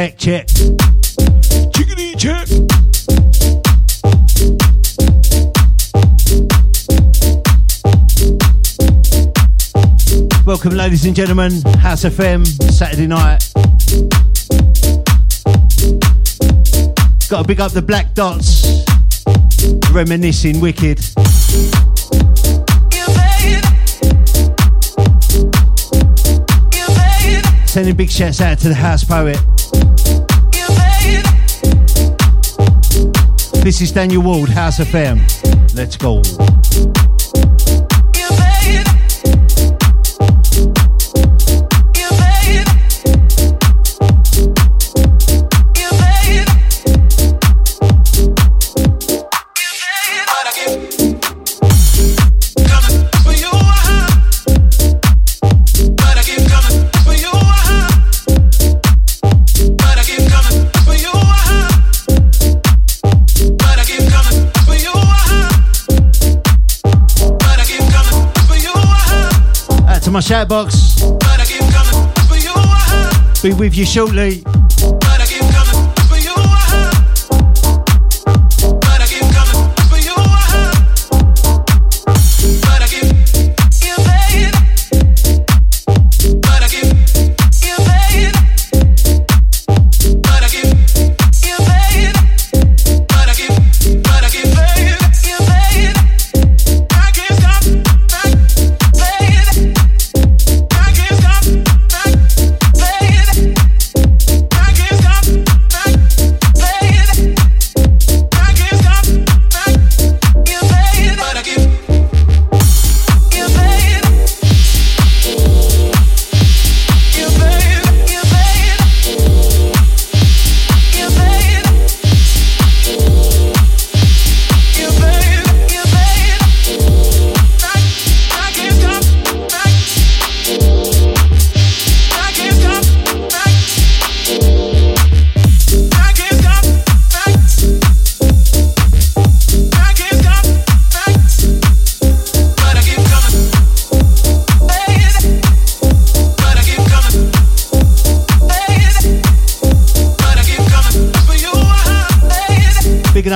check, check. Chickadee check. Welcome, ladies and gentlemen. House FM, Saturday night. Got to big up the Black Dots. Reminiscing Wicked. Sending big shouts out to the house poet. This is Daniel Ward, House FM. Let's go. To my shout box. Be with you shortly.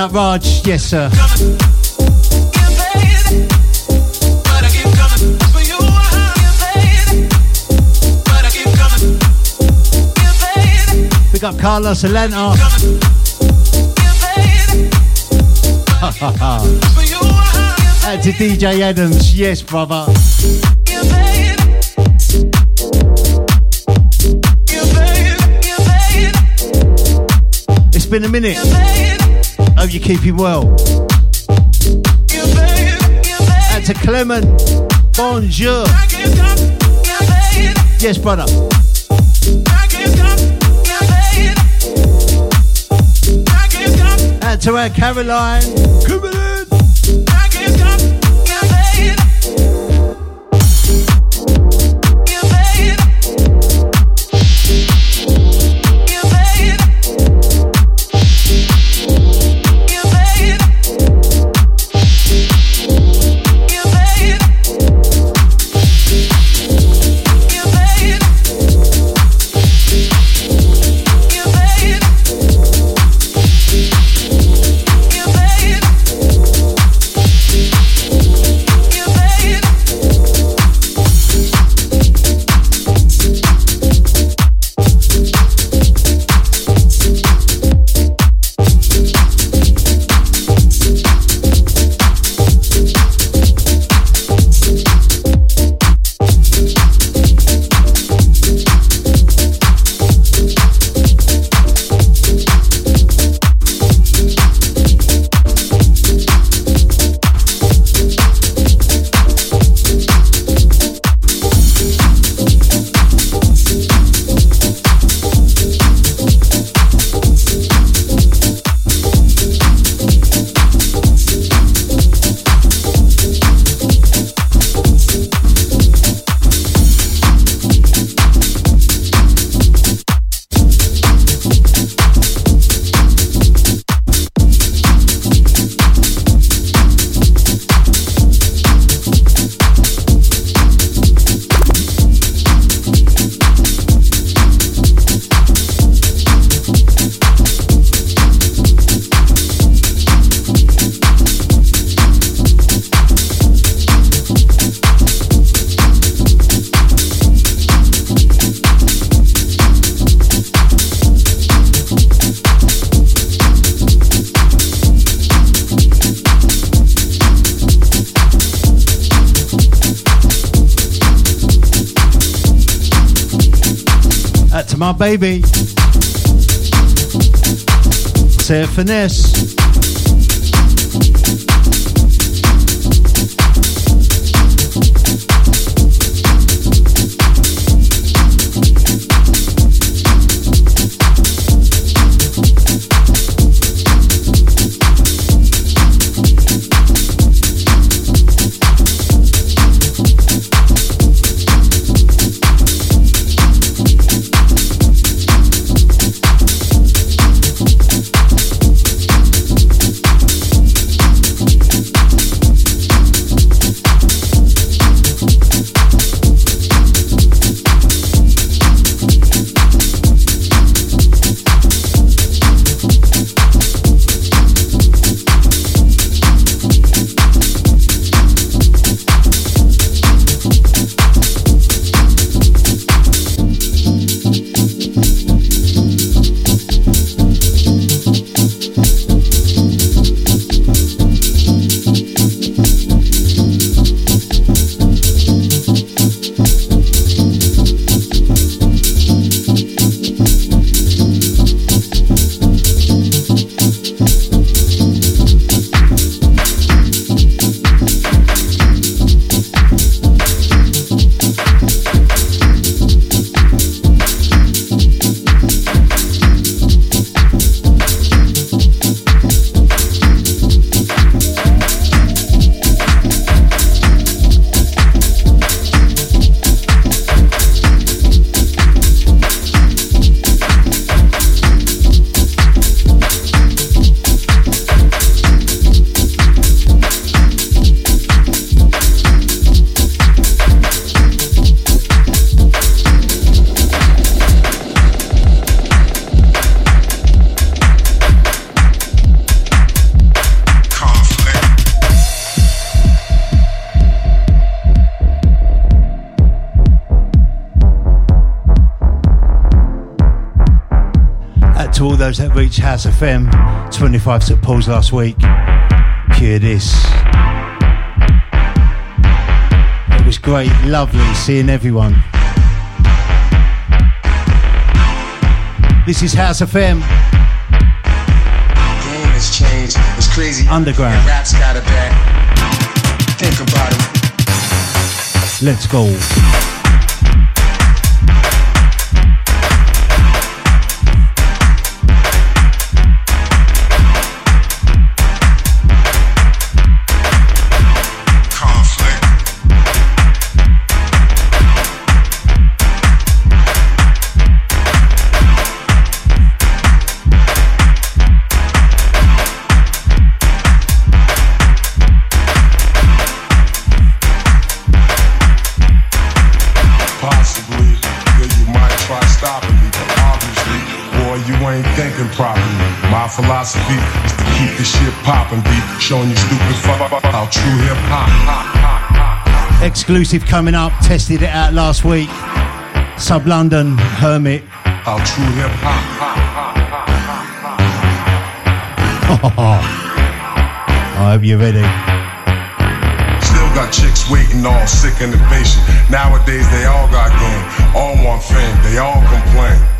Up Raj, yes sir. Big up Carlos Alenta. Add to DJ Adams, yes brother. It's been a minute. Hope you're keeping well. Add to Clement. Bonjour. Yes, brother. Add to our Caroline. Baby. Say finesse. House FM, 25 St Paul's last week. Pure this. It was great, lovely seeing everyone. This is House FM. Game has changed. It's crazy. Underground. And rap's got a back. Think about it. Let's go. Philosophy is to keep the shit popping, be showing you stupid fuck how true hip hop. Exclusive coming up, tested it out last week. Sub London, Hermit. How true hip hop. I hope you're ready. Still got chicks waiting all sick and impatient. Nowadays they all got game, all want fame, they all complain.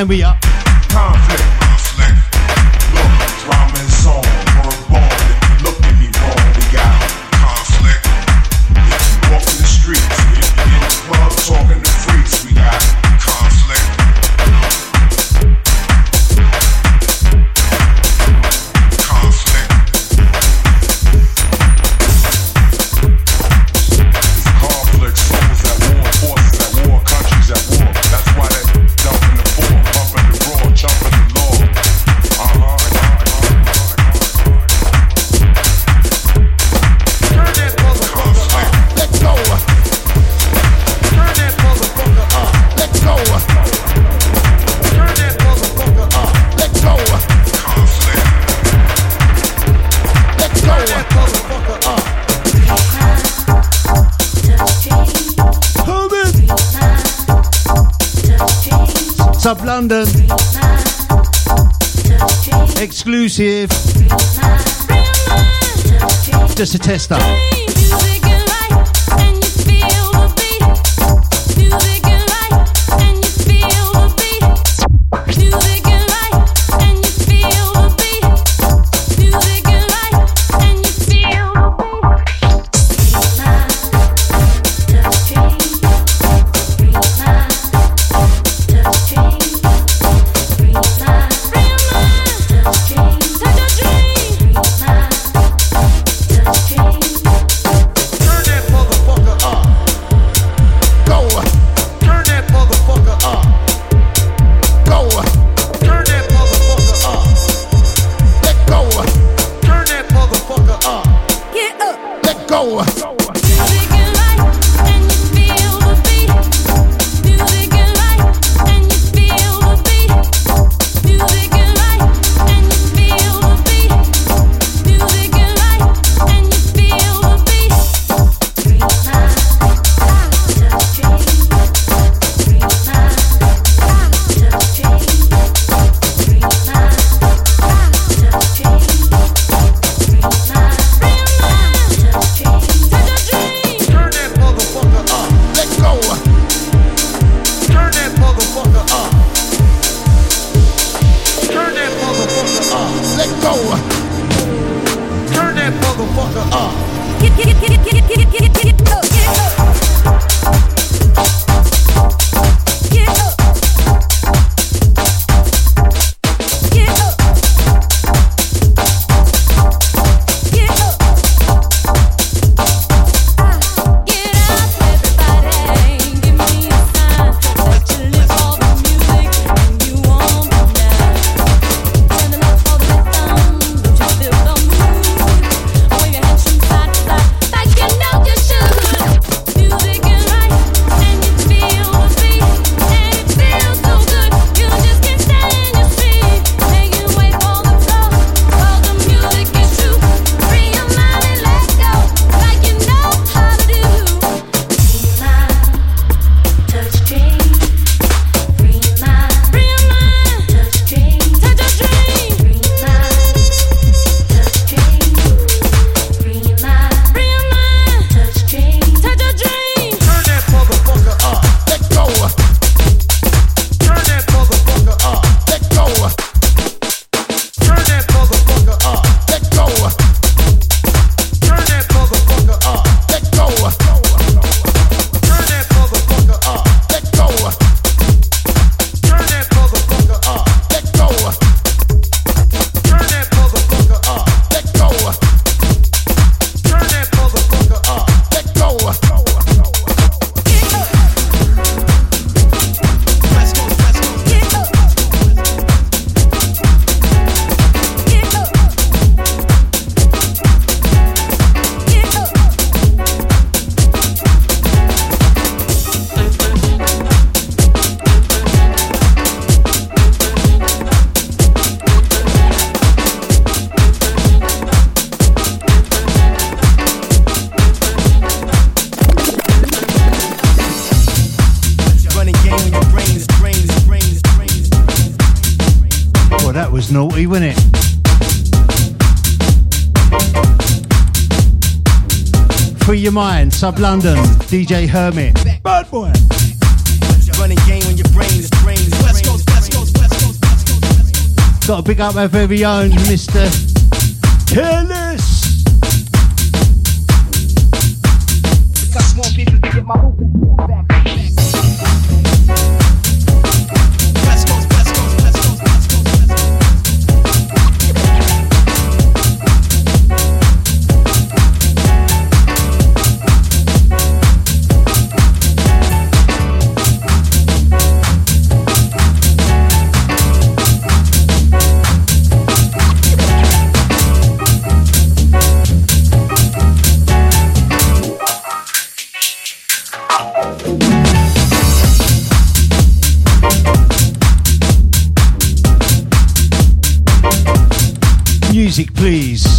Climb we up. London. Exclusive. Just a tester. Free your mind, sub London, DJ Hermit. Bad boy. Running game when your brain is brains. West Coast, West Coast, West Coast, West Coast. Got to big up our very own Mr. Careless. Got more people to get my back. Please.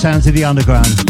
Sounds of the Underground.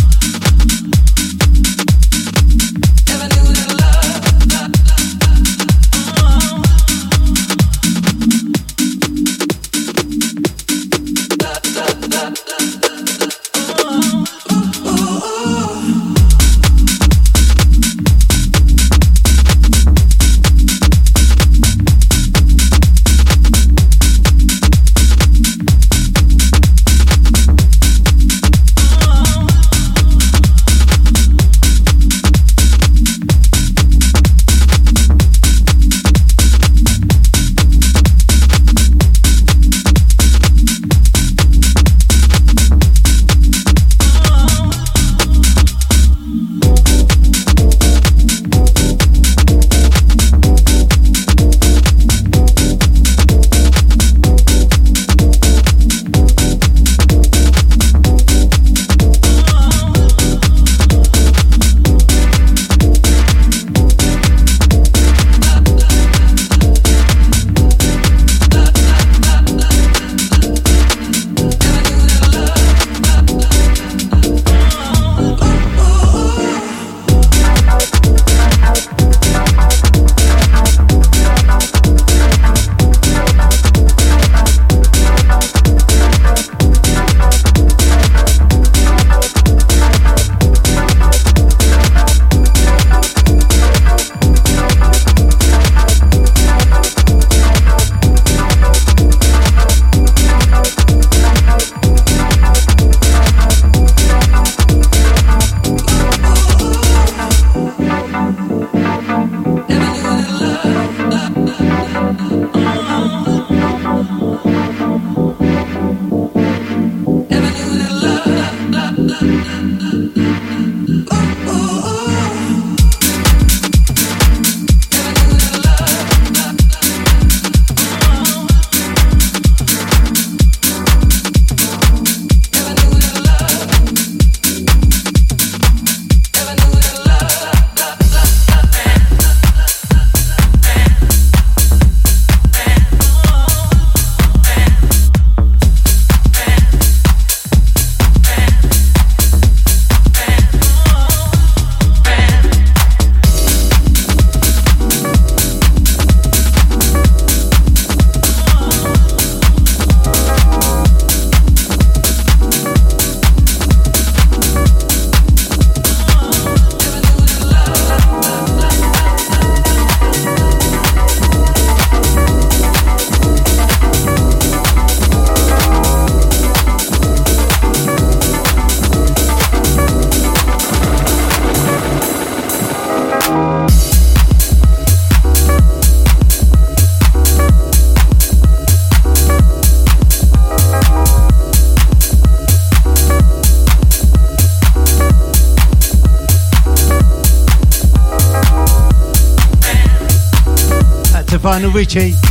Richie.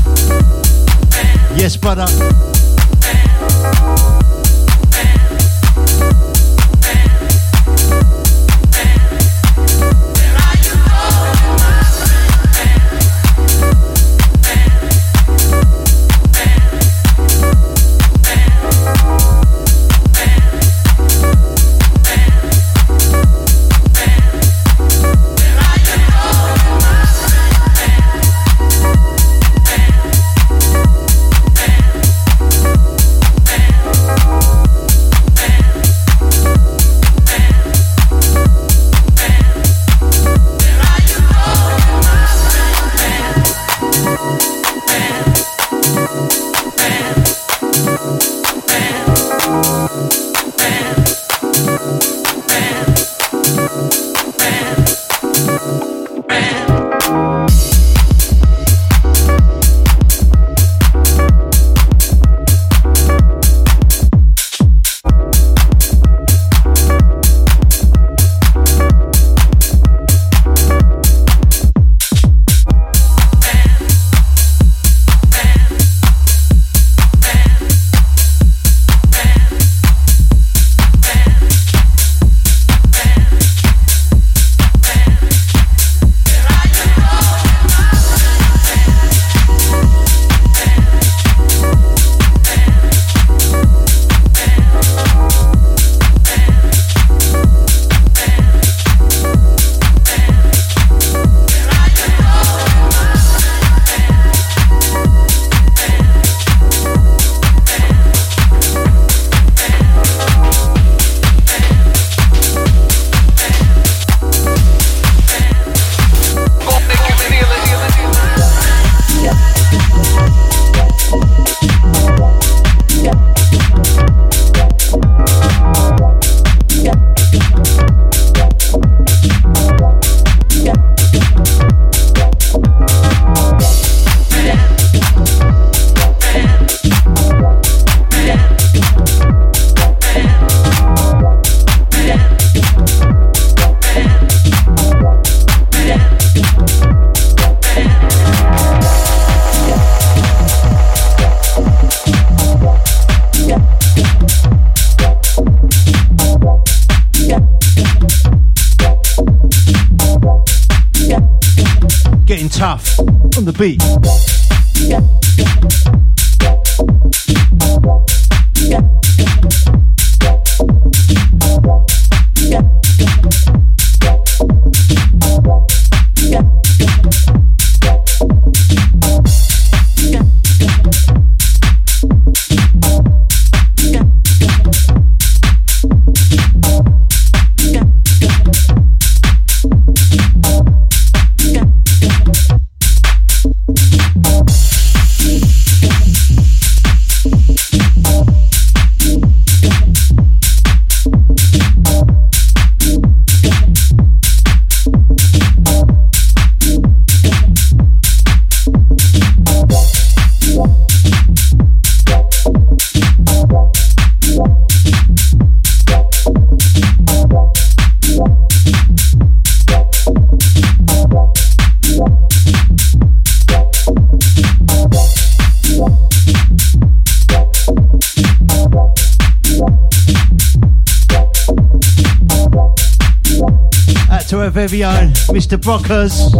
Mr. Brockers.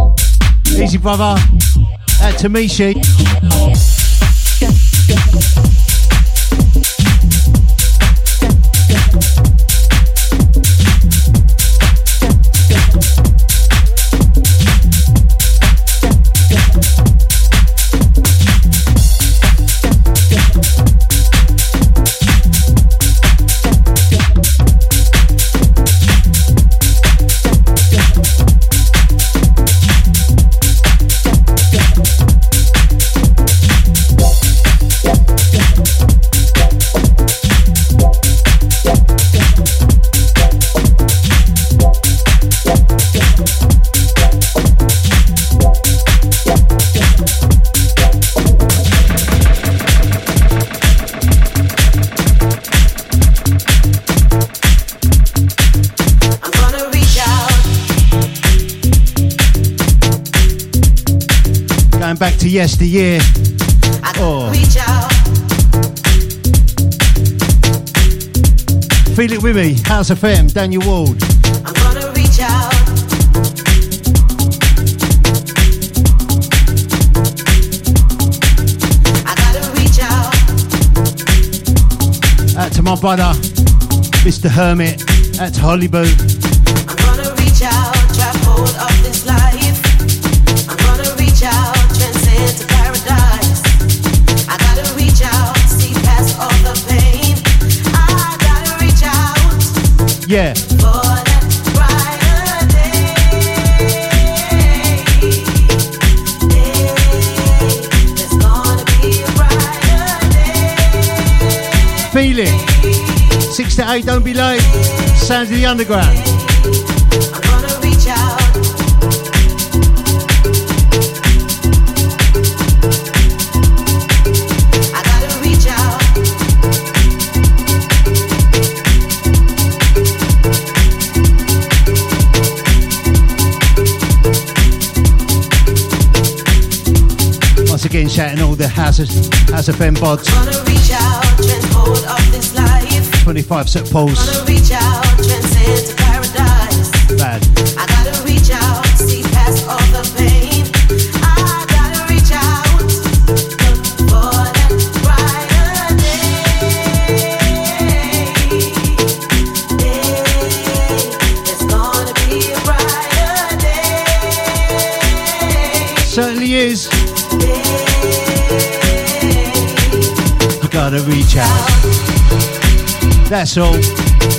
Easy brother. At Tamishi. To yesteryear. Oh. Feel it with me, House FM, Daniel Ward. I'm gonna reach out. I gotta reach out. Out to my brother, Mr. Hermit. at Hollywood. Yeah. Feel it. Six to eight, don't be late. Sounds of the underground. The of, House FM bods. 25 set pulls. Bad. That's all.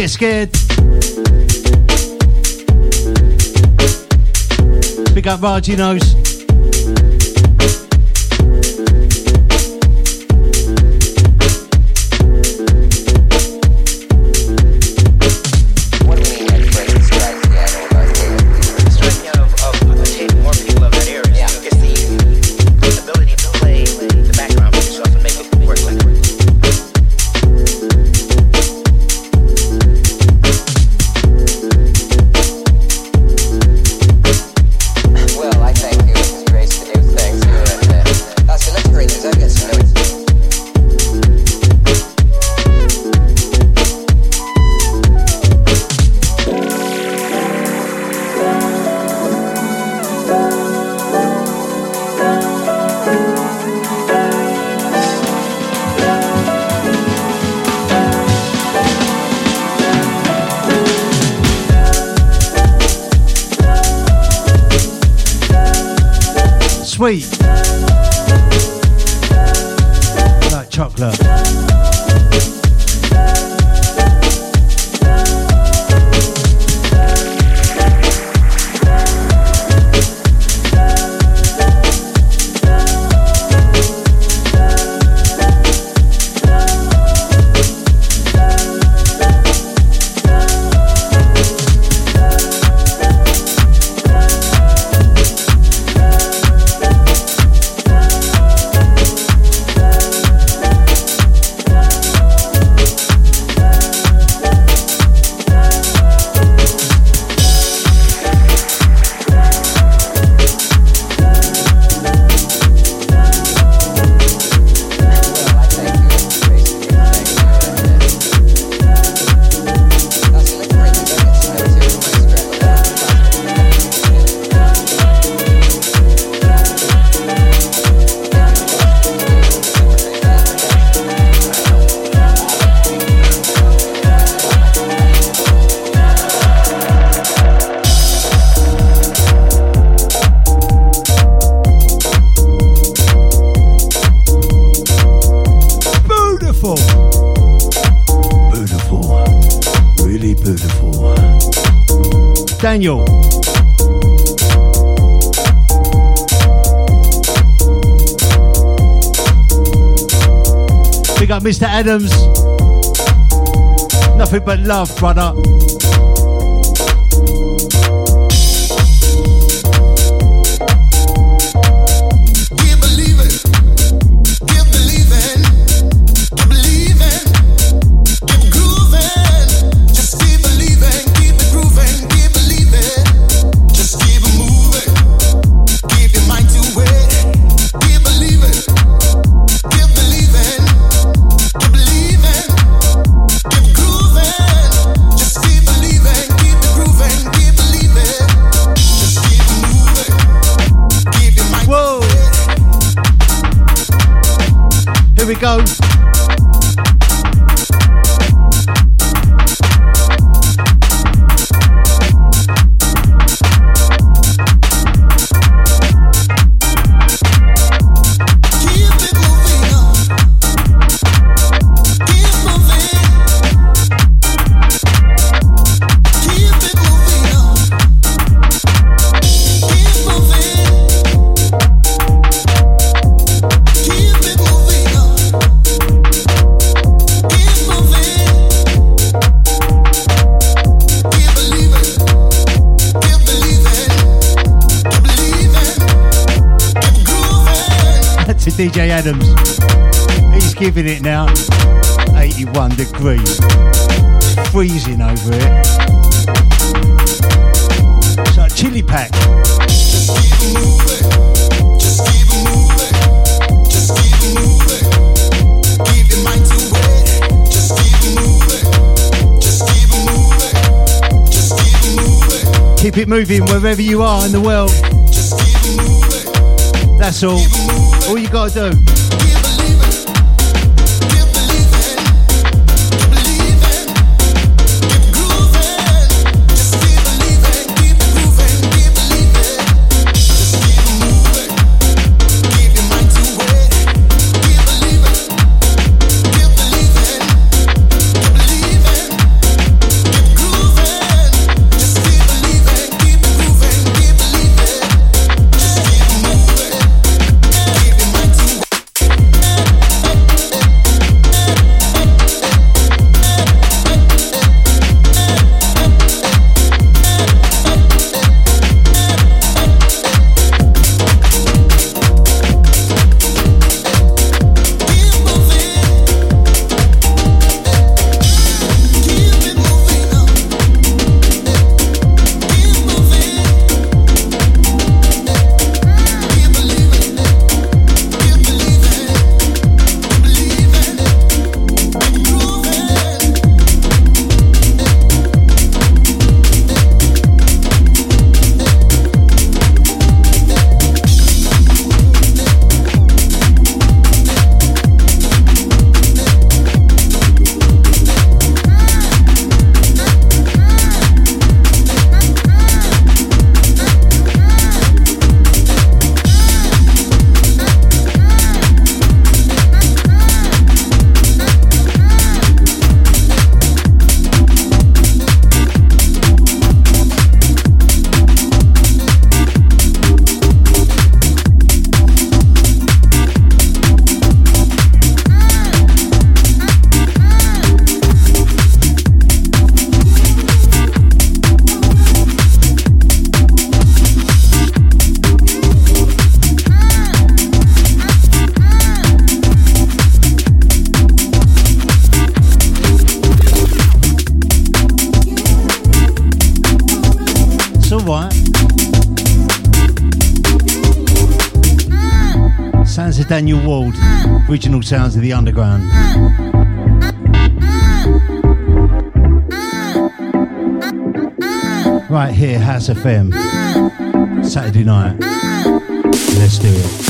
Get Scared. Big up Rajinos. Oi! But love, brother. He's giving it now 81 degrees. Freezing over it. It's like chili pack. Keep it moving wherever you are in the world. That's all. All you gotta do. Daniel Ward, original sounds of the underground. Right here, House FM, Saturday night. Let's do it.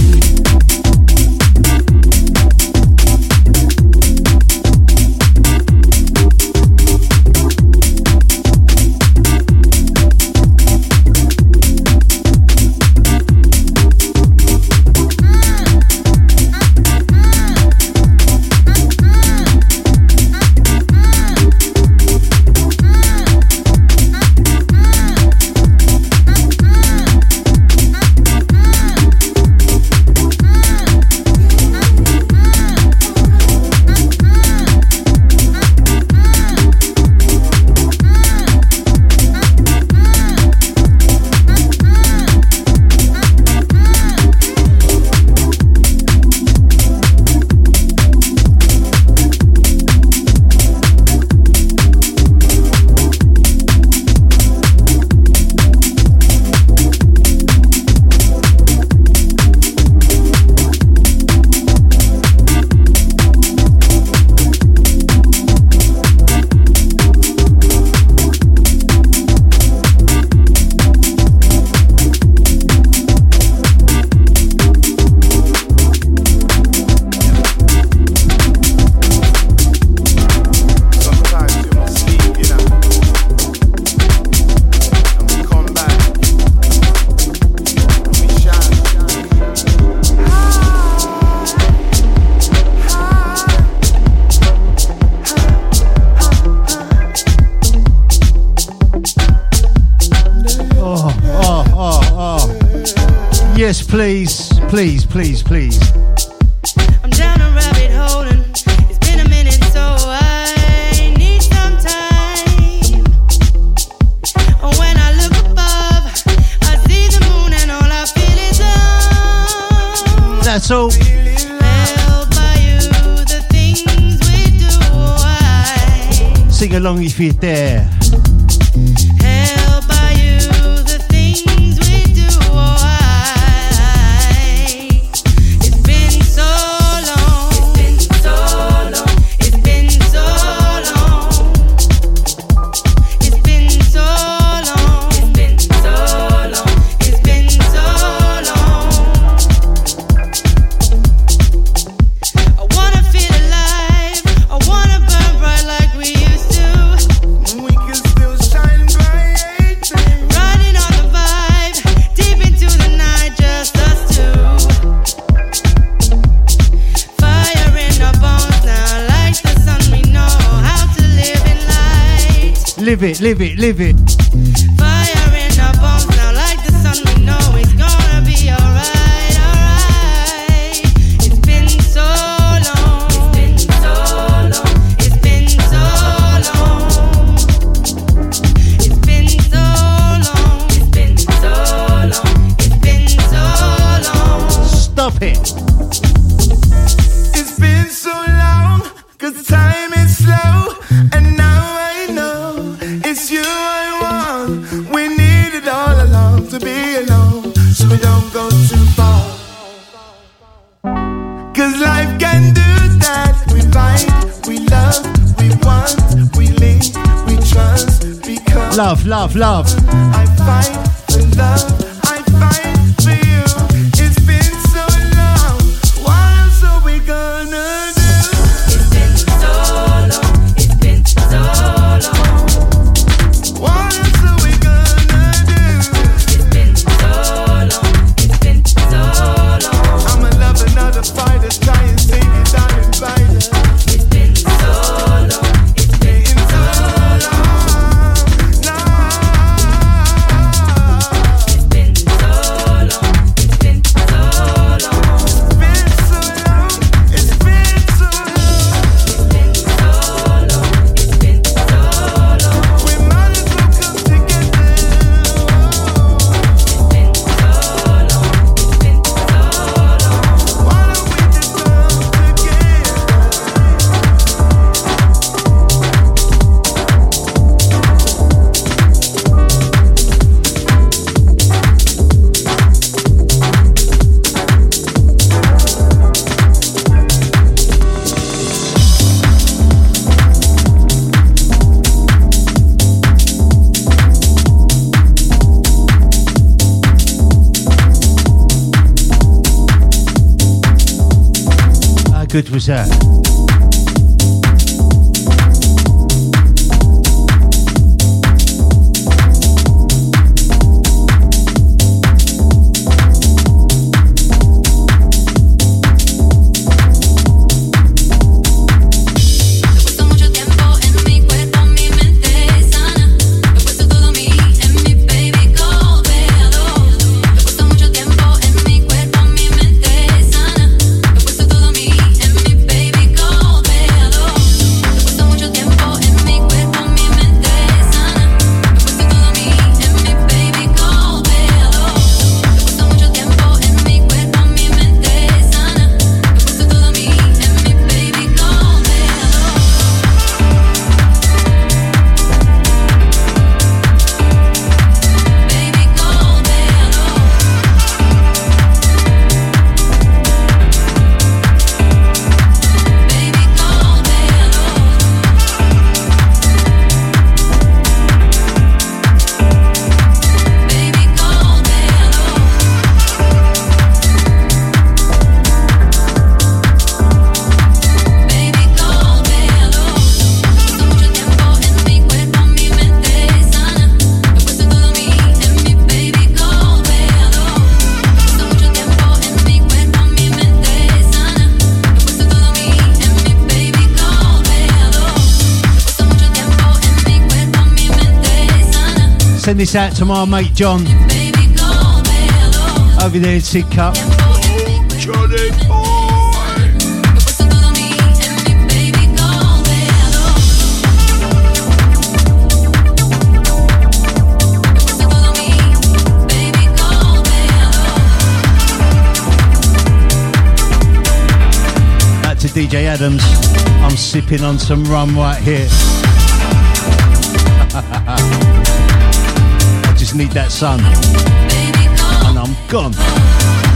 Along if live it, live it, live it. Love, love. Was that? this out to my mate John over there in Sidcup. Johnny to DJ Adams. I'm sipping on some rum right here. Need that sun. And I'm gone.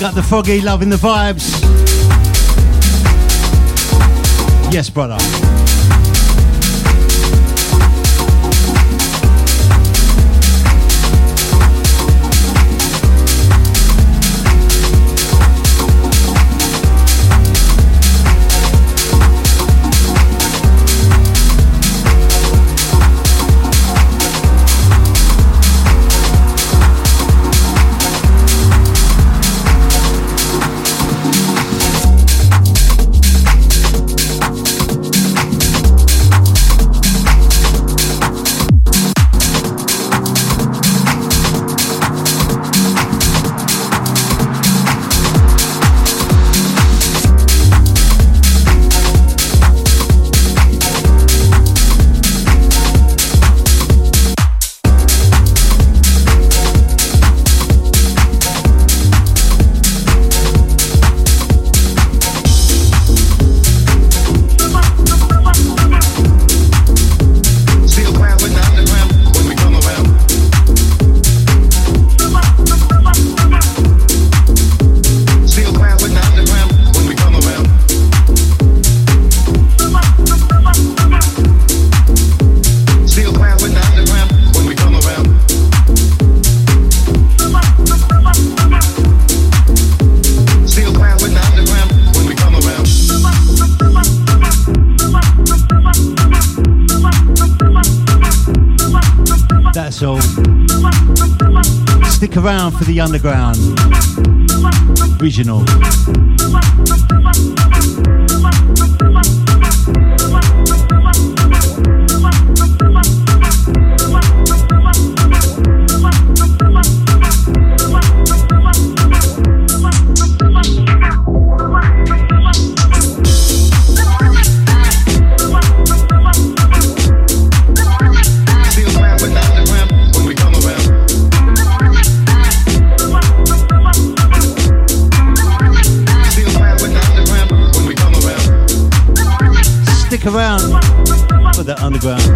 Got the foggy, loving the vibes. Yes, brother. Around for the underground. Original. Underground.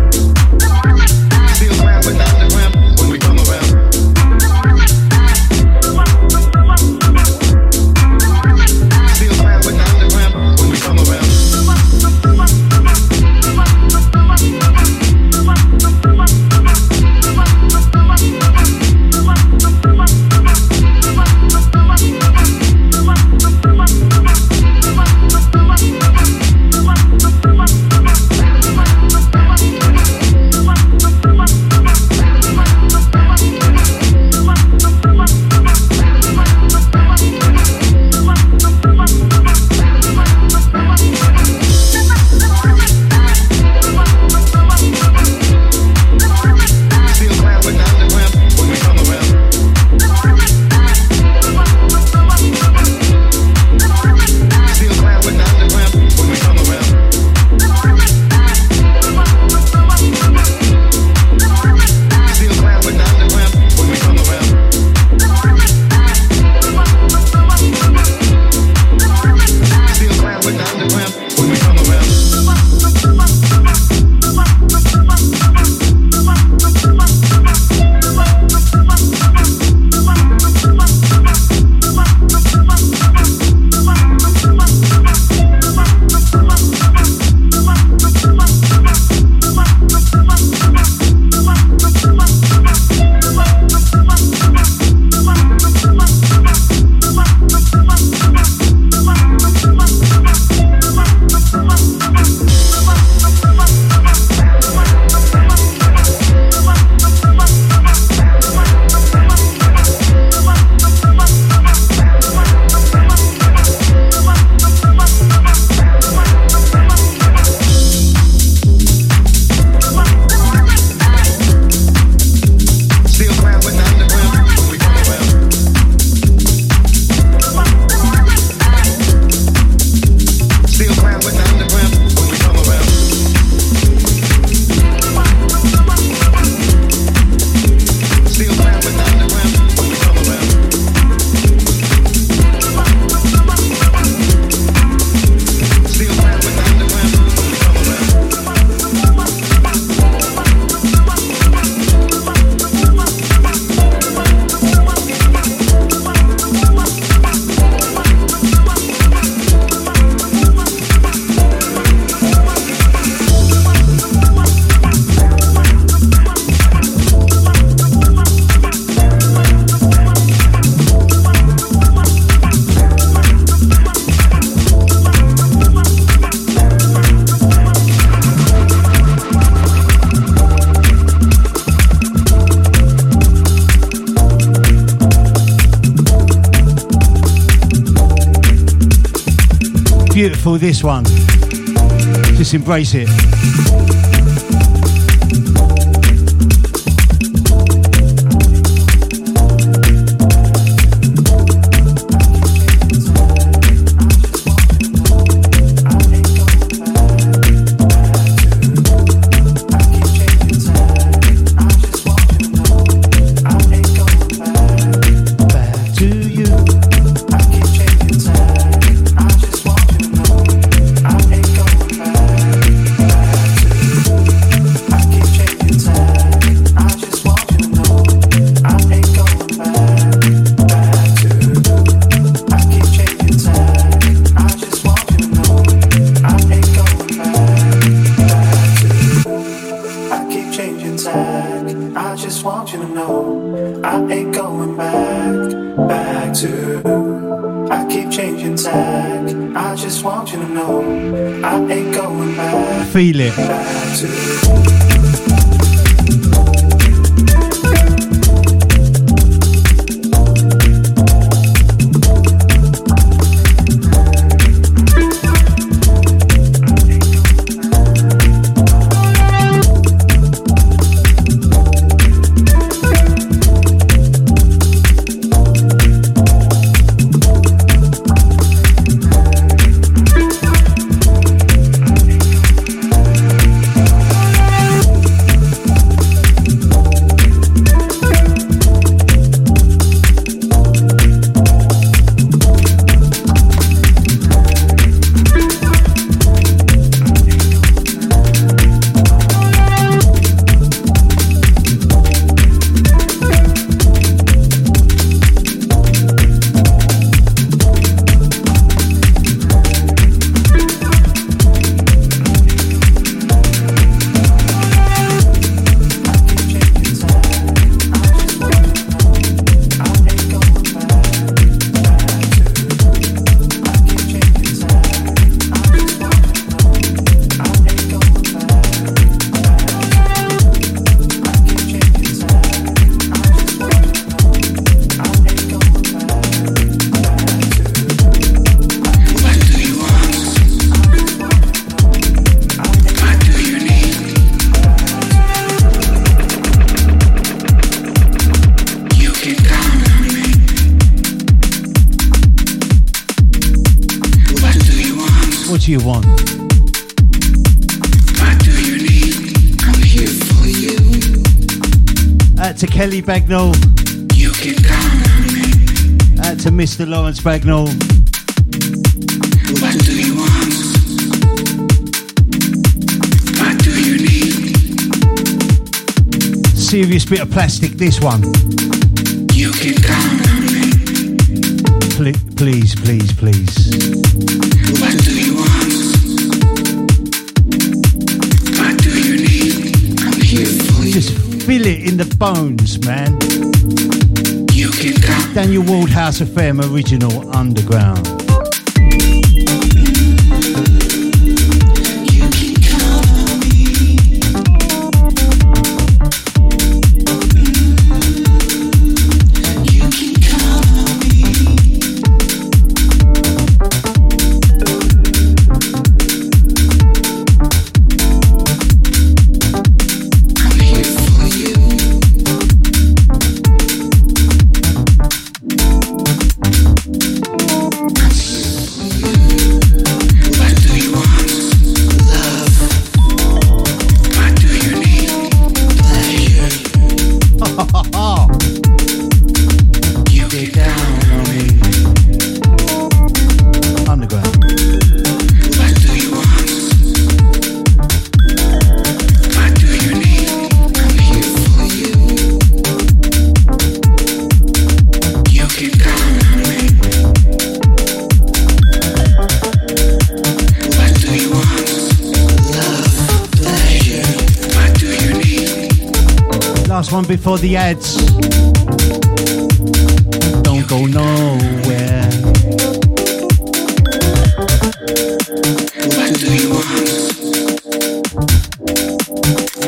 This one. Just embrace it. Bagnall. You can count on me. Out to Mr. Lawrence Bagnall. What do you want? What do you need? Serious bit of plastic, this one. You can count on me. please, please, please. What do you want? What do you need? I'm here for you. Just feel it in the bones, man. Daniel Waldhouse FM original underground. The ads. Don't go nowhere. What do you want?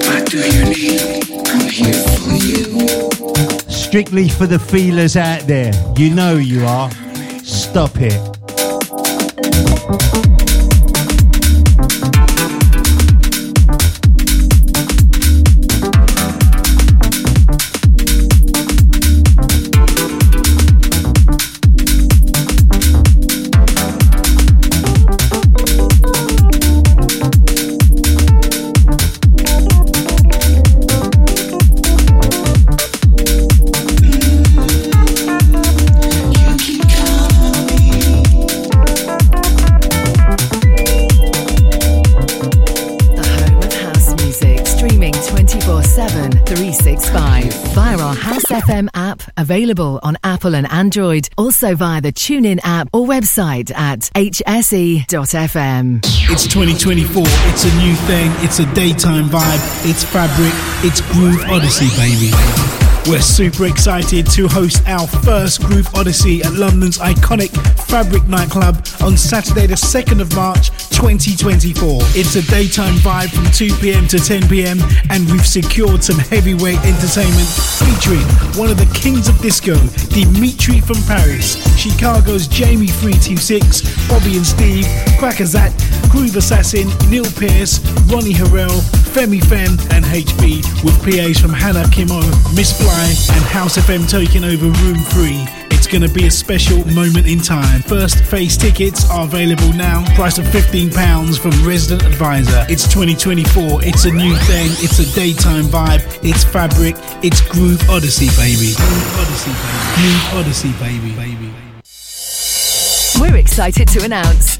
What do you need? I'm here for you. Strictly for the feelers out there. You know you are. Stop it. Available on Apple and Android. Also via the TuneIn app or website at hse.fm. It's 2024. It's a new thing. It's a daytime vibe. It's fabric. It's Groove Odyssey, baby. We're super excited to host our first Groove Odyssey at London's iconic Fabric nightclub on Saturday, the 2nd of March 2024. It's a daytime vibe from 2 pm to 10 pm, and we've secured some heavyweight entertainment featuring one of the kings of disco, Dimitri from Paris, Chicago's Jamie 326, Bobby and Steve, Quackazat, Groove Assassin, Neil Pierce, Ronnie Herel, Femi Fem, and HB, with PAs from Hannah Kimo, Miss Fly, and House FM taking over Room 3. Going to be a special moment in time. First phase tickets are available now. Price of £15 from Resident Advisor. It's 2024. It's a new thing. It's a daytime vibe. It's fabric. It's Groove Odyssey, baby. Groove Odyssey, baby. Groove Odyssey, baby. baby. We're excited to announce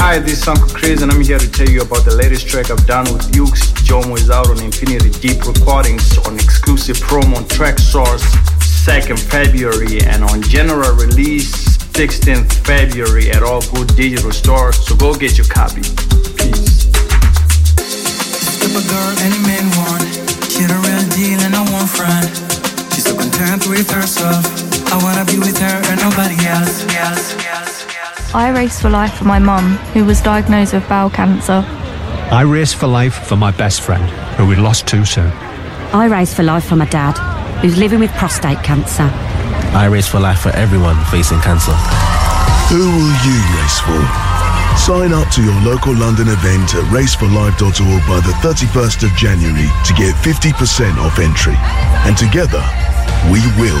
Hi, this is Uncle Chris, and I'm here to tell you about the latest track I've done with Ukes. Jomo is out on Infinity Deep Recordings on exclusive promo on Track Source 2nd February and on general release 16th February at all good digital stores. So go get your copy. Peace. A girl any man want. The real deal and I want front. She's so content with herself. I wanna be with her and nobody else. else, else. I race for life for my mum, who was diagnosed with bowel cancer. I race for life for my best friend, who we lost too soon. I race for life for my dad, who's living with prostate cancer. I race for life for everyone facing cancer. Who will you race for? Sign up to your local London event at raceforlife.org by the 31st of January to get 50% off entry. And together, we will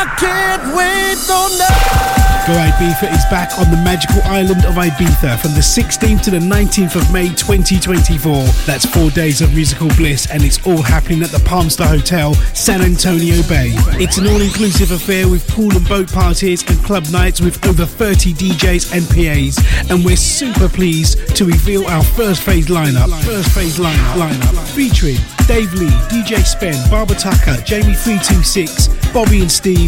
I can't wait Go Ibiza is back on the magical island of Ibiza from the 16th to the 19th of May 2024. That's four days of musical bliss, and it's all happening at the Palmyra Hotel, San Antonio Bay. It's an all inclusive affair with pool and boat parties and club nights with over 30 DJs and PAs. And we're super pleased to reveal our first phase lineup. First phase lineup, lineup featuring Dave Lee, DJ Spen, Barbara Tucker, Jamie 326, Bobby and Steve,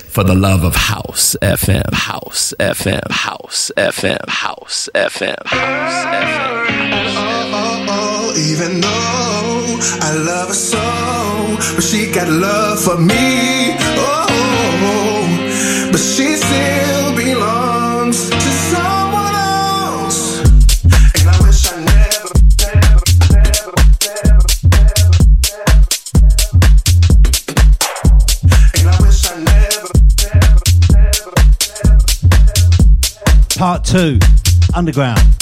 for the love of house FM, house FM, house FM, house FM, house FM. Oh, oh, oh, even though I love her so, but she got love for me. Oh, but she still belongs to someone. Part 2, Underground.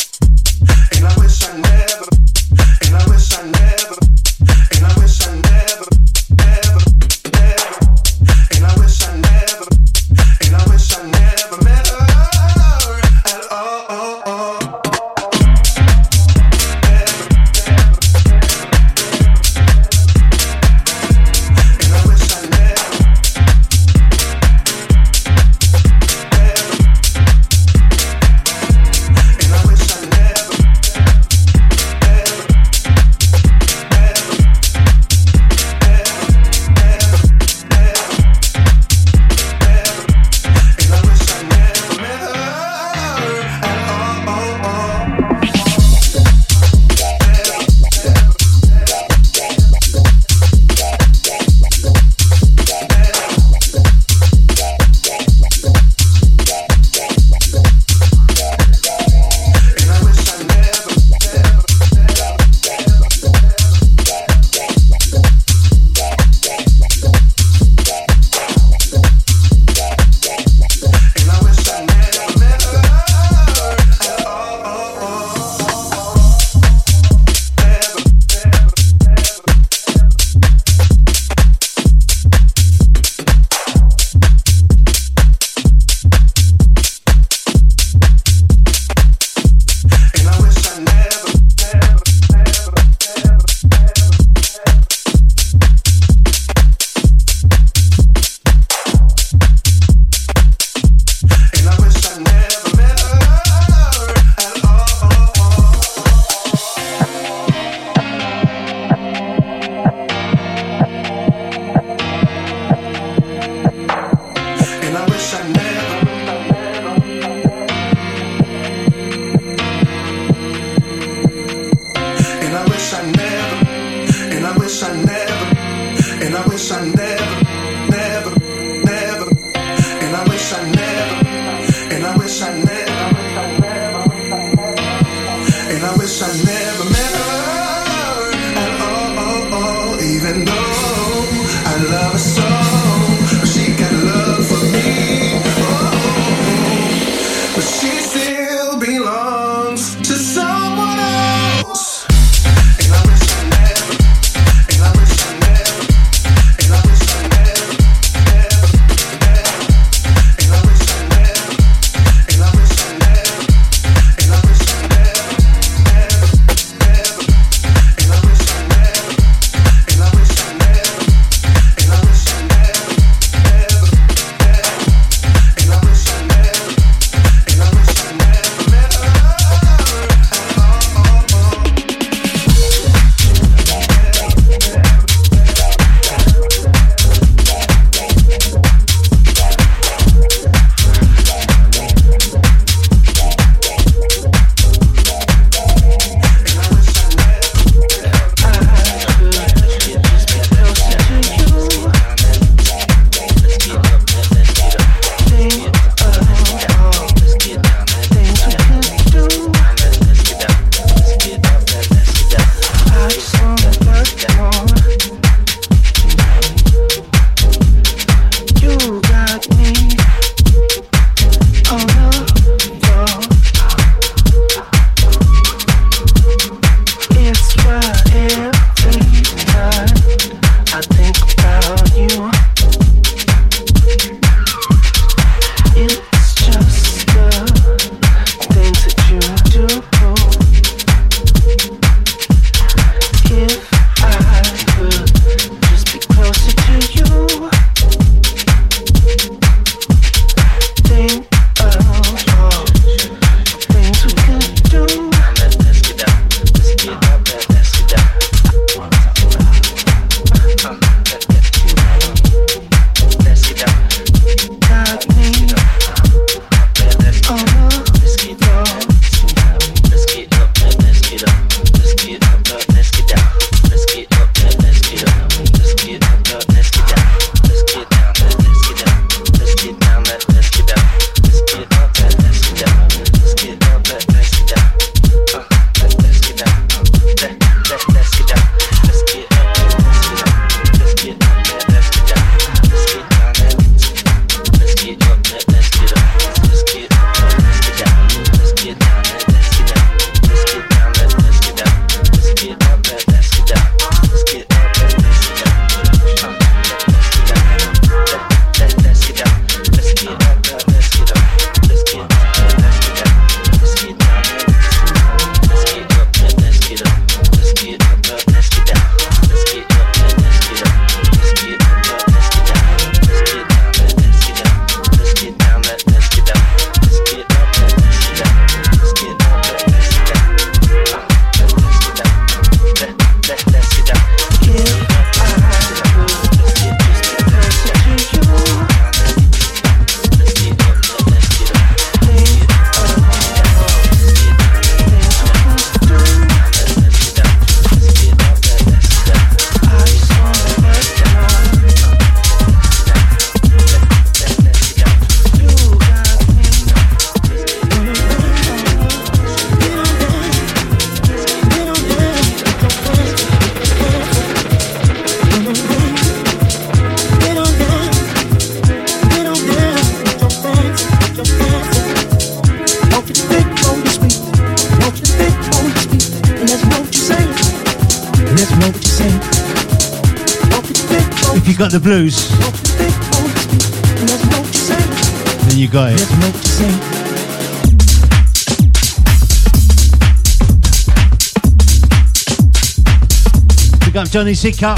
Pick up Johnny Sickup.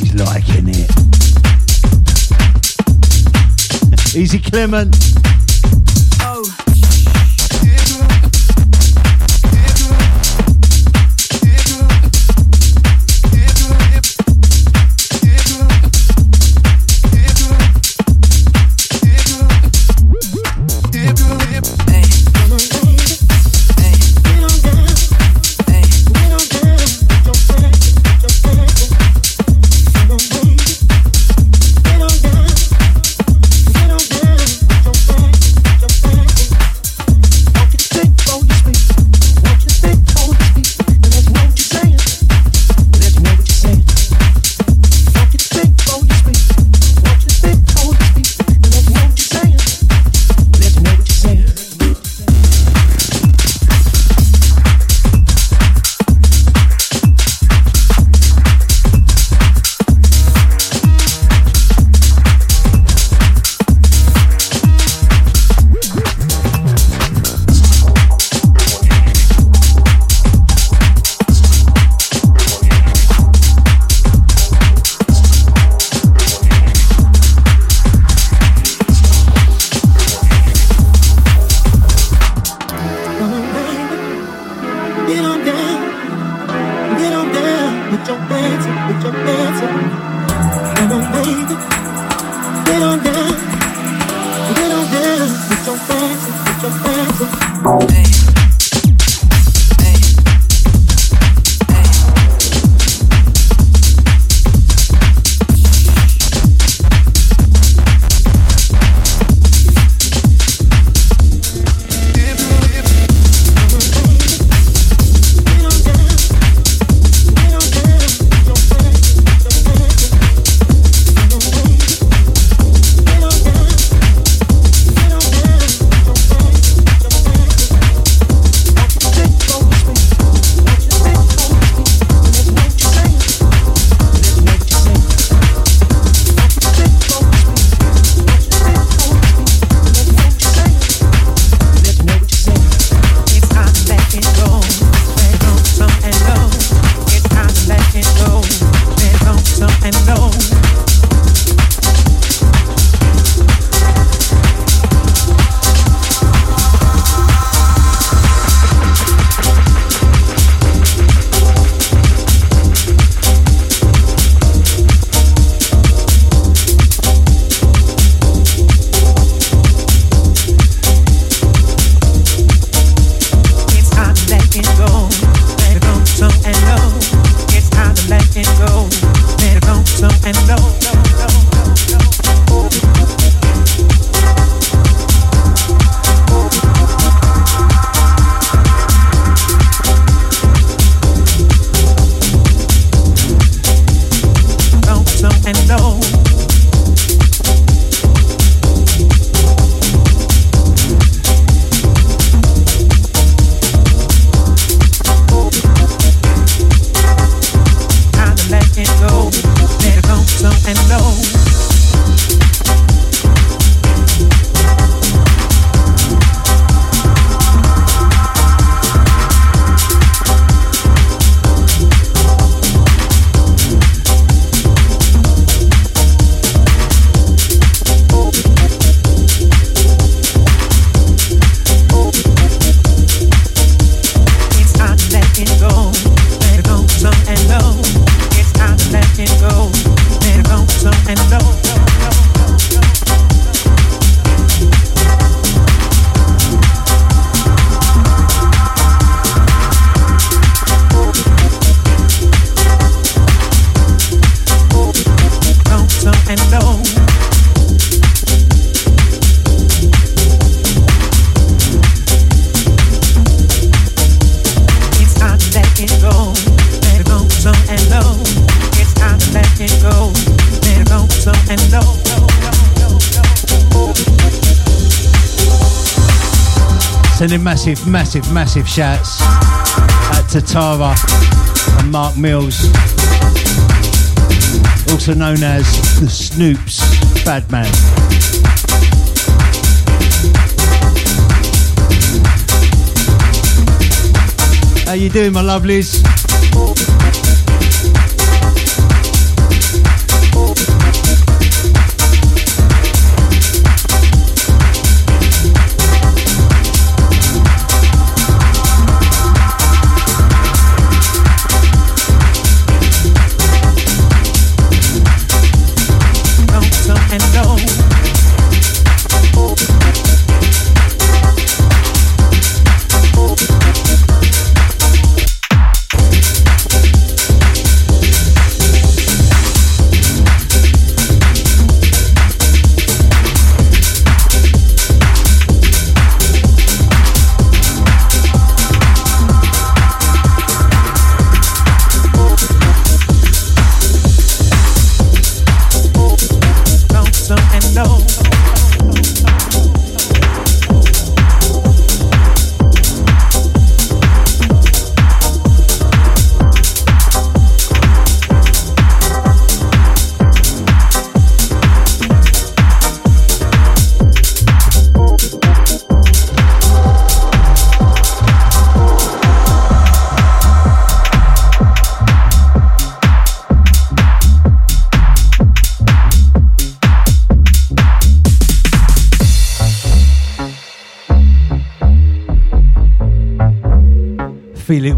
He's liking it. Easy Clement. Sending massive, massive, massive shouts out to Tara and Mark Mills. also known as the Snoops Badman. How you doing, my lovelies?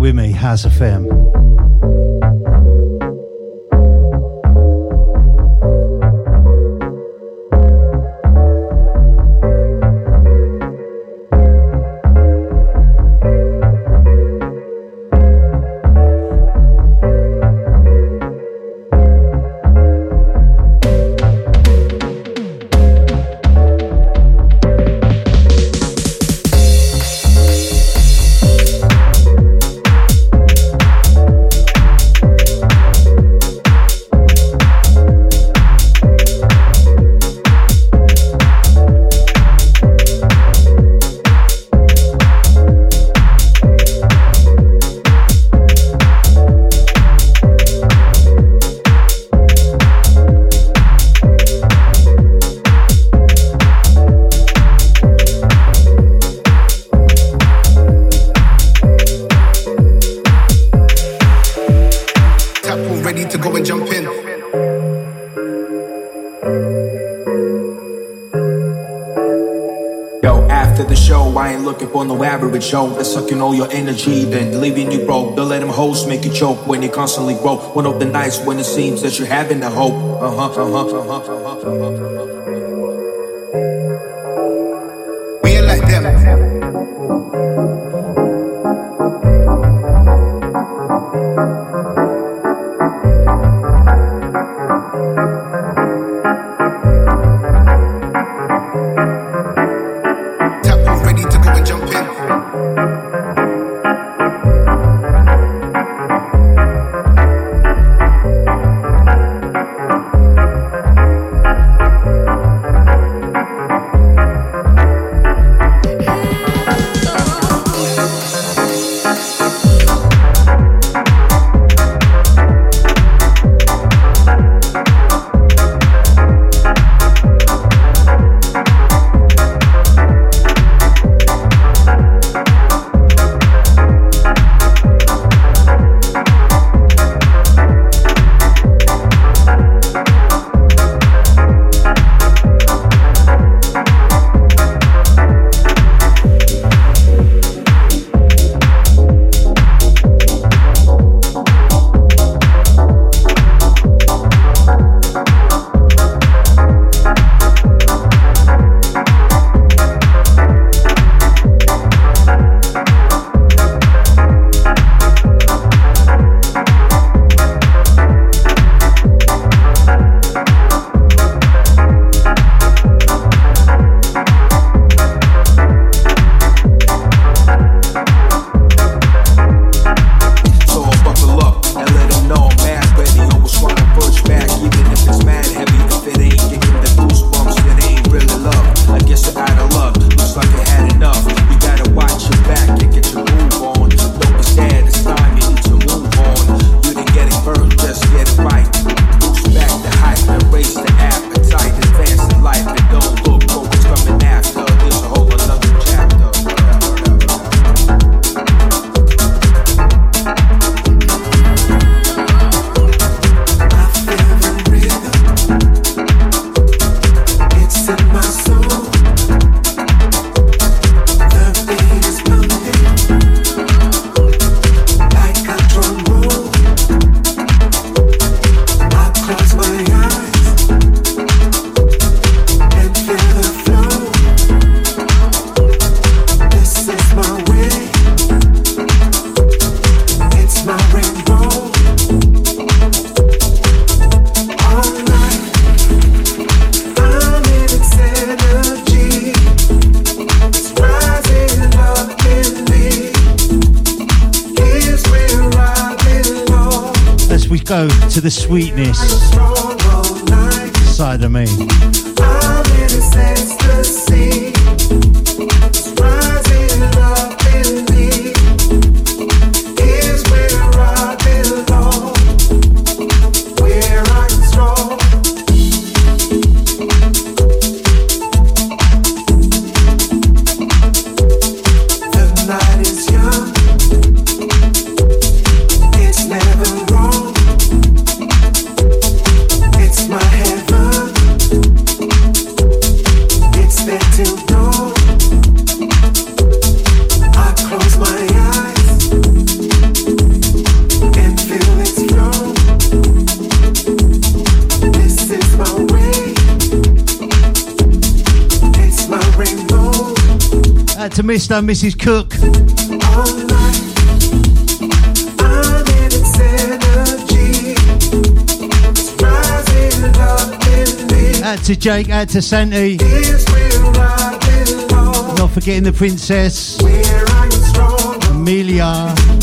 With Me has a FM. Sucking all your energy, then leaving you broke. Don't let them hoes make you choke when you constantly grow. One of the nights when it seems that you're having a hope. Uh huh, uh huh, uh huh, uh huh. Mr. and Mrs. Cook. Out to Jake, out to Santi. Not forgetting the princess. Amelia.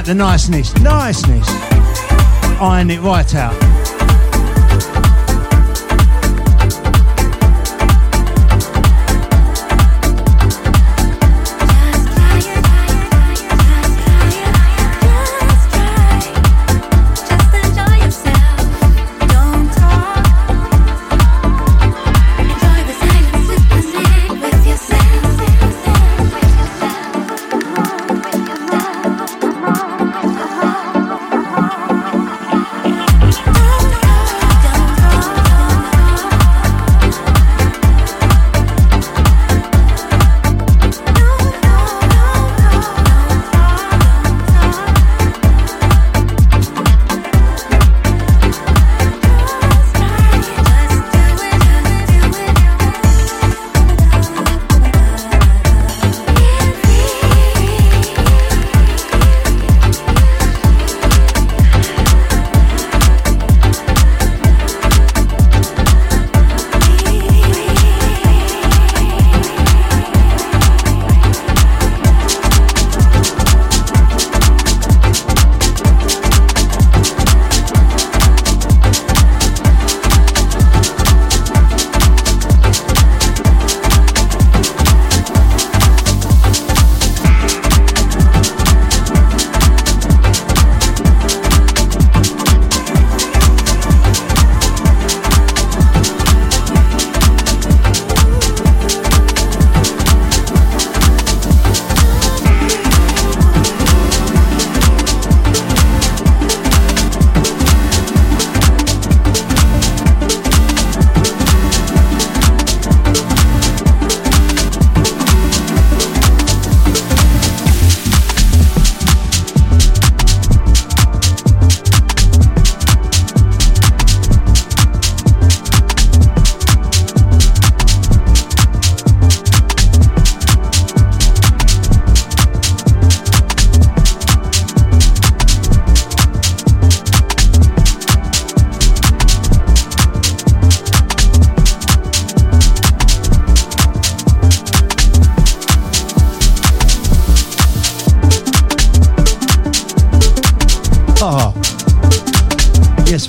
Out the niceness, niceness. Iron it right out.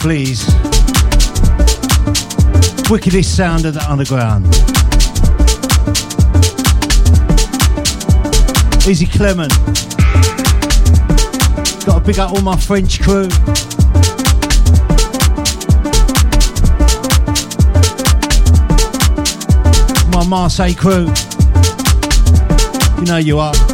Please. Wickedest sound of the underground. Easy Clement. Got to pick up all my French crew. My Marseille crew. You know you are.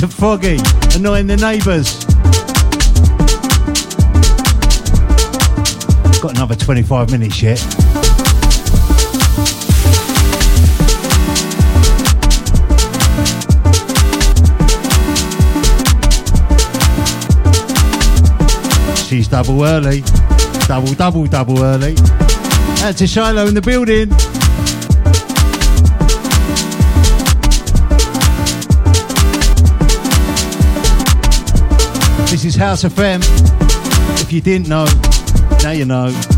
To Foggy, annoying the neighbours. Got another 25 minutes yet. She's double early. Double, double, double early. Out to Shiloh in the building. This is House FM. If you didn't know, now you know.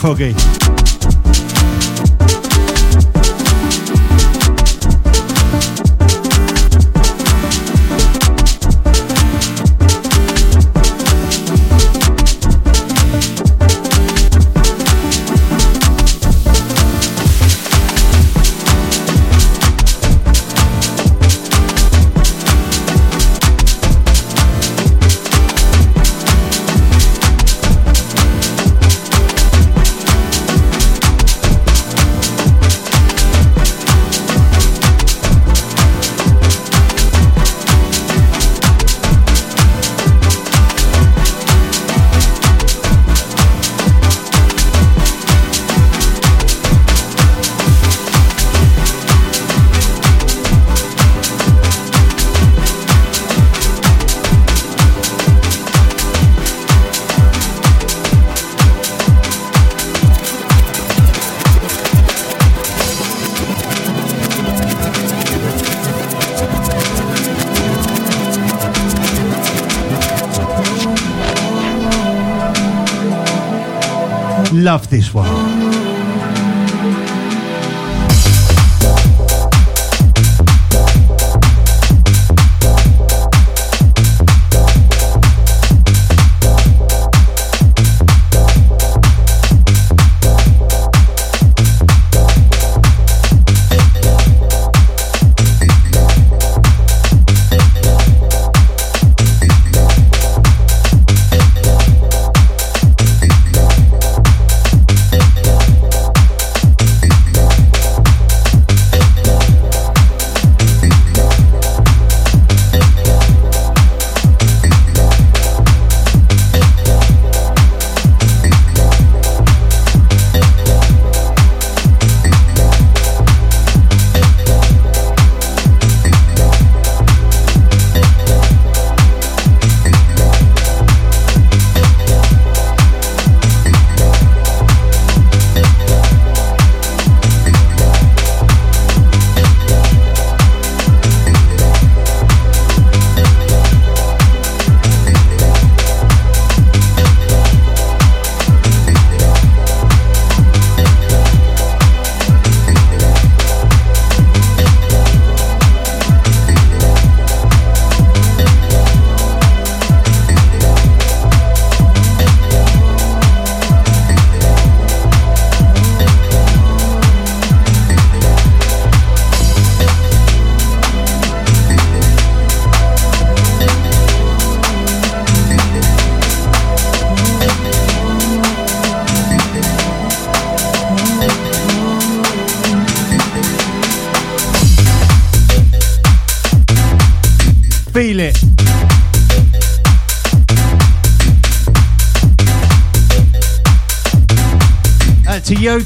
Foggy. Love this one.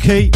Out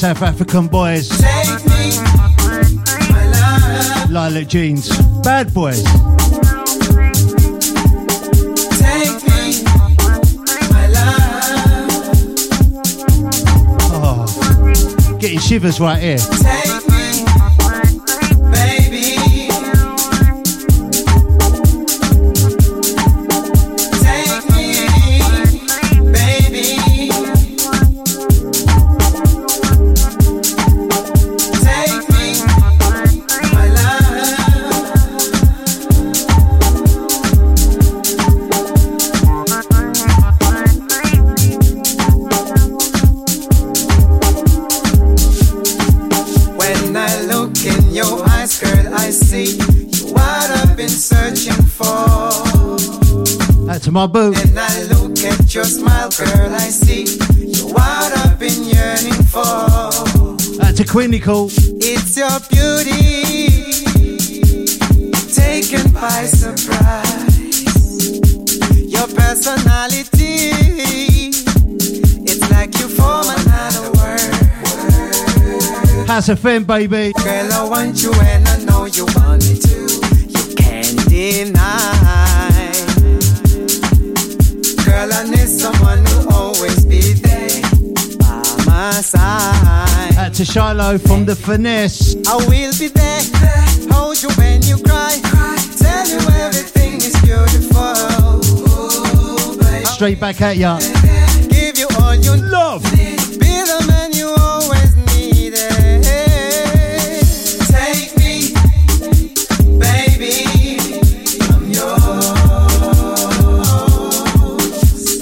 South African boys. Lilac Jeans. Bad Boys. Oh, getting shivers right here. To my boo. And I look at your smile, girl, I see you're what I've been yearning for. That's a clinical. It's your beauty taken by surprise. Your personality, it's like you form another world. How's a fan, baby? Girl, I want you and I know to Shiloh from the finesse. I will be there, hold you when you cry, tell you everything is beautiful. Straight back at ya. Give you all you love. Be the man you always needed. Take me, baby, I'm yours.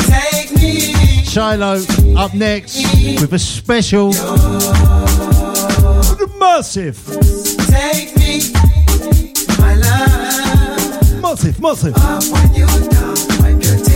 Take me. Shiloh up next with a special. Massive. Take me, my love. Massive, massive. Up when you down,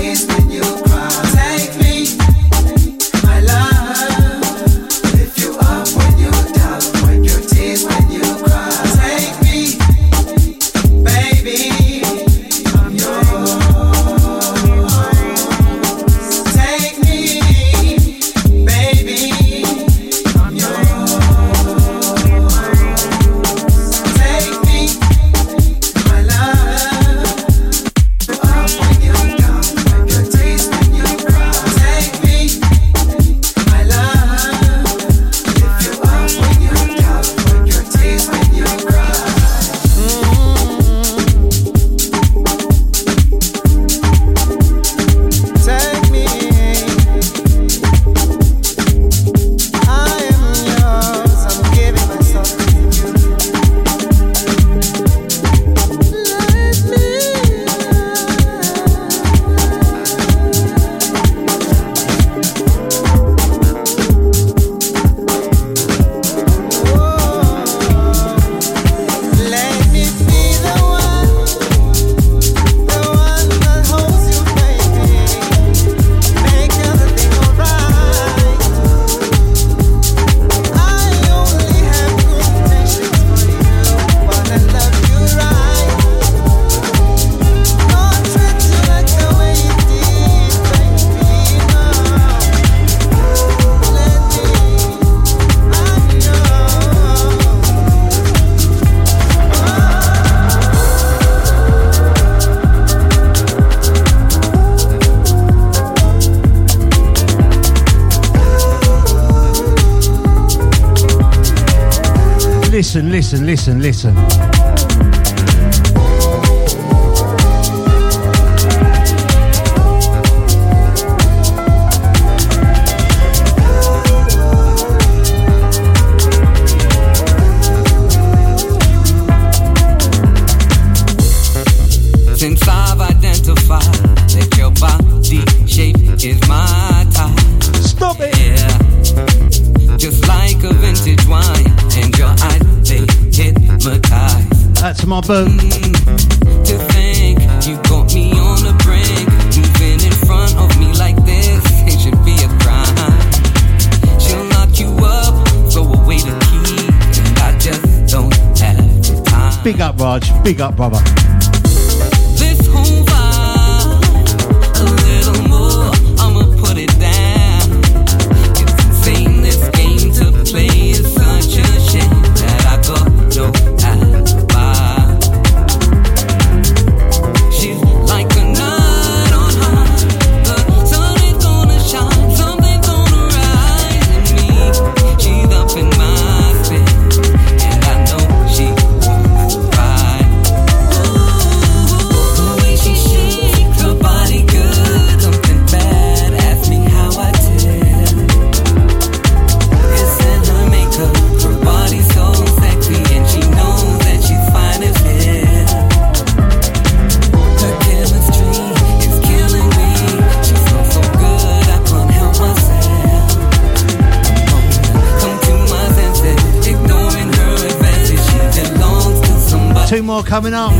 Two more coming up.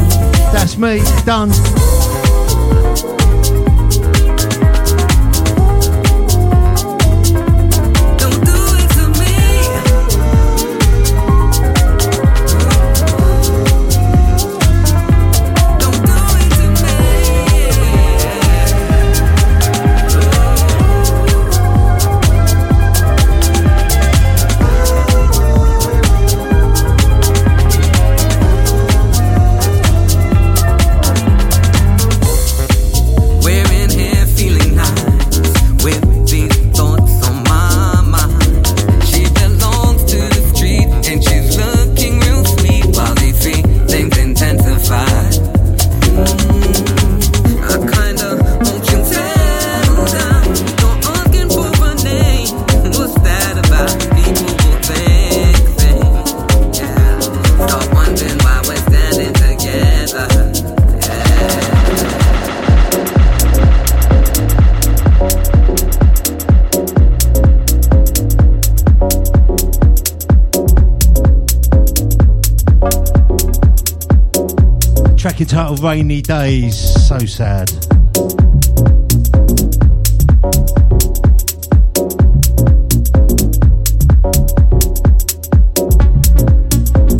That's me. Done. Entitled Rainy Days. So sad.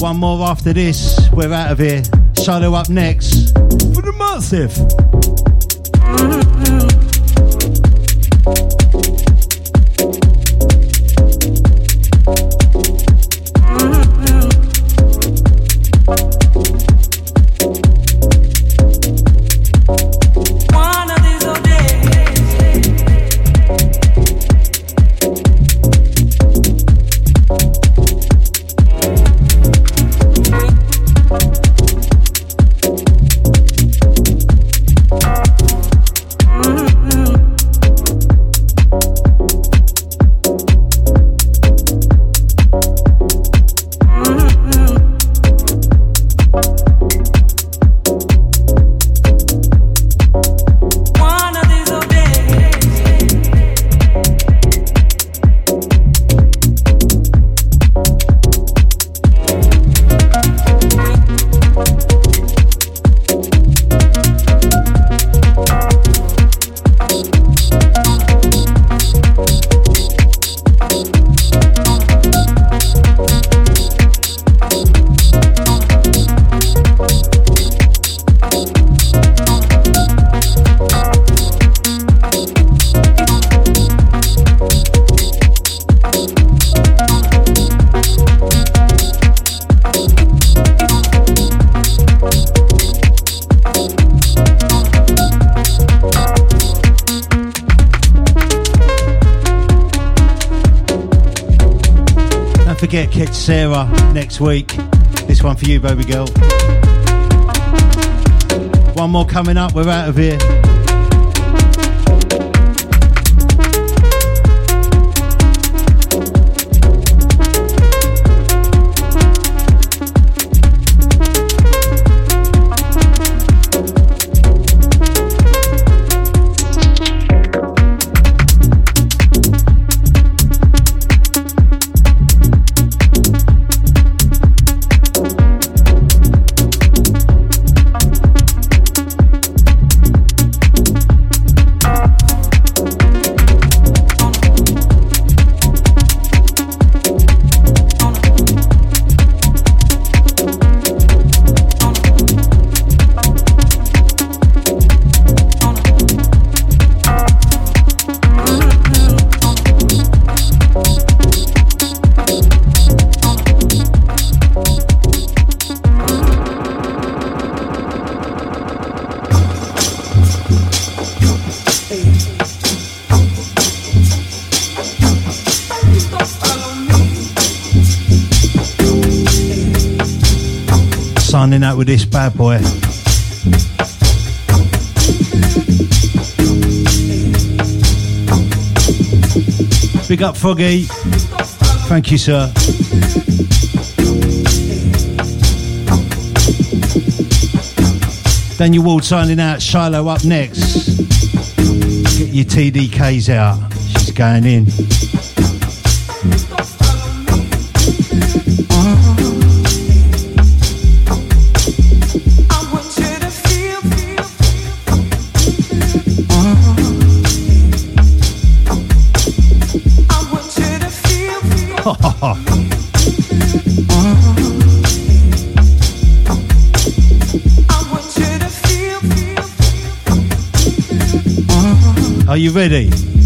One more after this. We're out of here. Shiloh up next for the massive. Sarah next week. This one for you, baby girl. One more coming up. We're out of here. Foggy. Thank you, sir. Daniel Ward signing out. Shiloh up next. Get your TDKs out. She's going in. Ready.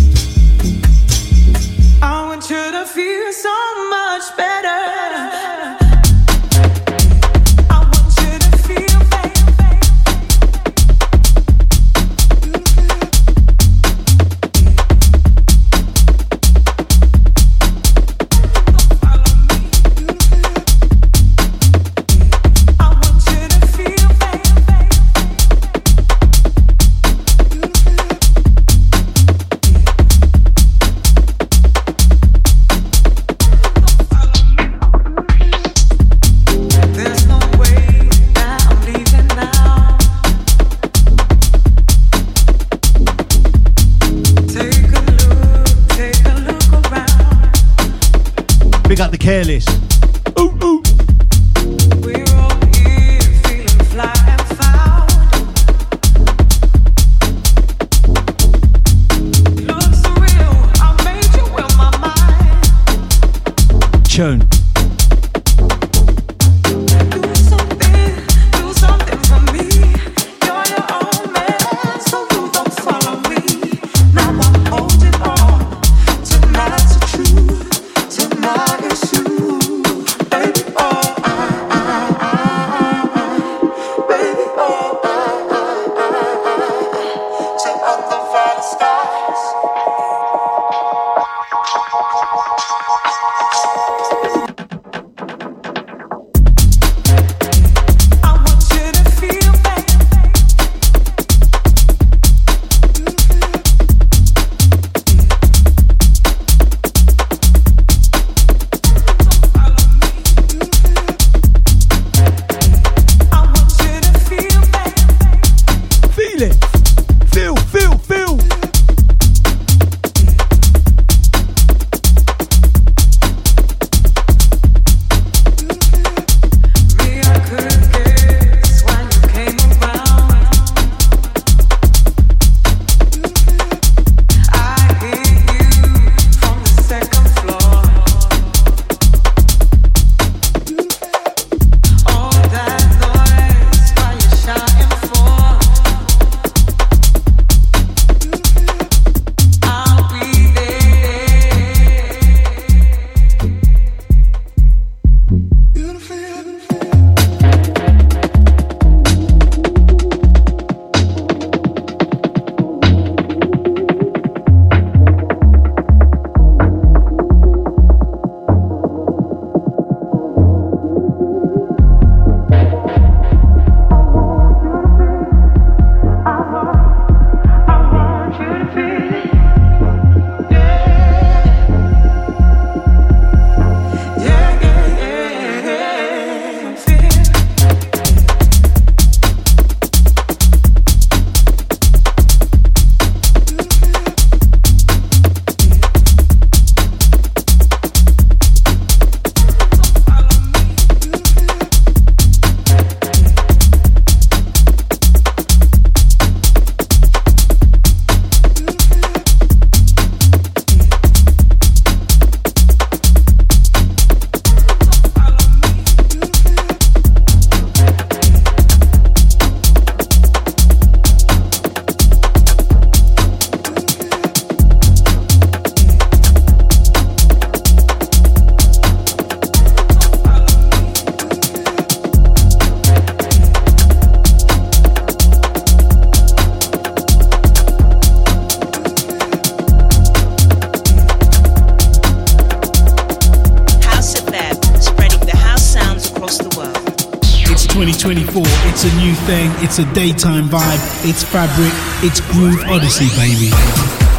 It's a daytime vibe, it's fabric, it's Groove Odyssey, baby.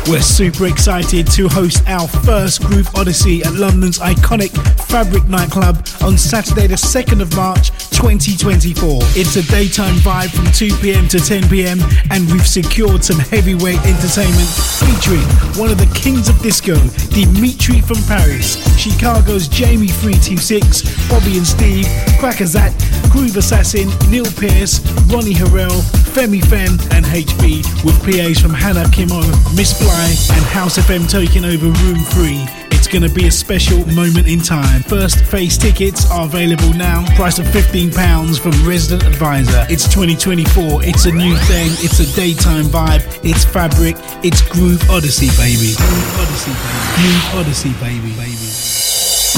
We're super excited to host our first Groove Odyssey at London's iconic Fabric nightclub on Saturday, the 2nd of March 2024. It's a daytime vibe from 2 pm to 10 pm, and we've secured some heavyweight entertainment featuring one of the kings of disco, Dimitri from Paris, Chicago's Jamie326, Bobby and Steve, Crackazat, Groove Assassin, Neil Pearce, Ronnie Herel, Femi Fem, and HB, with PAs from Hannah Khemoh, Miss Bly, and House FM taking over Room 3 it's going to be a special moment in time. First phase tickets are available now, price of £15 from Resident Advisor. It's 2024, it's a new thing, it's a daytime vibe, it's fabric, it's Groove Odyssey, baby. Groove Odyssey, baby. Groove Odyssey, baby, baby.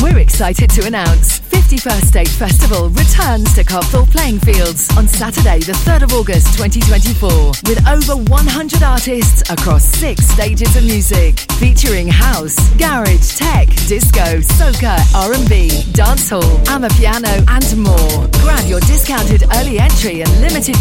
We're excited to announce 51st State Festival returns to Copthall Playing Fields on Saturday, the 3rd of August 2024, with over 100 artists across six stages of music, featuring house, garage, tech, disco, soca, R&B, dancehall, amapiano, and more. Grab your discounted early entry and limited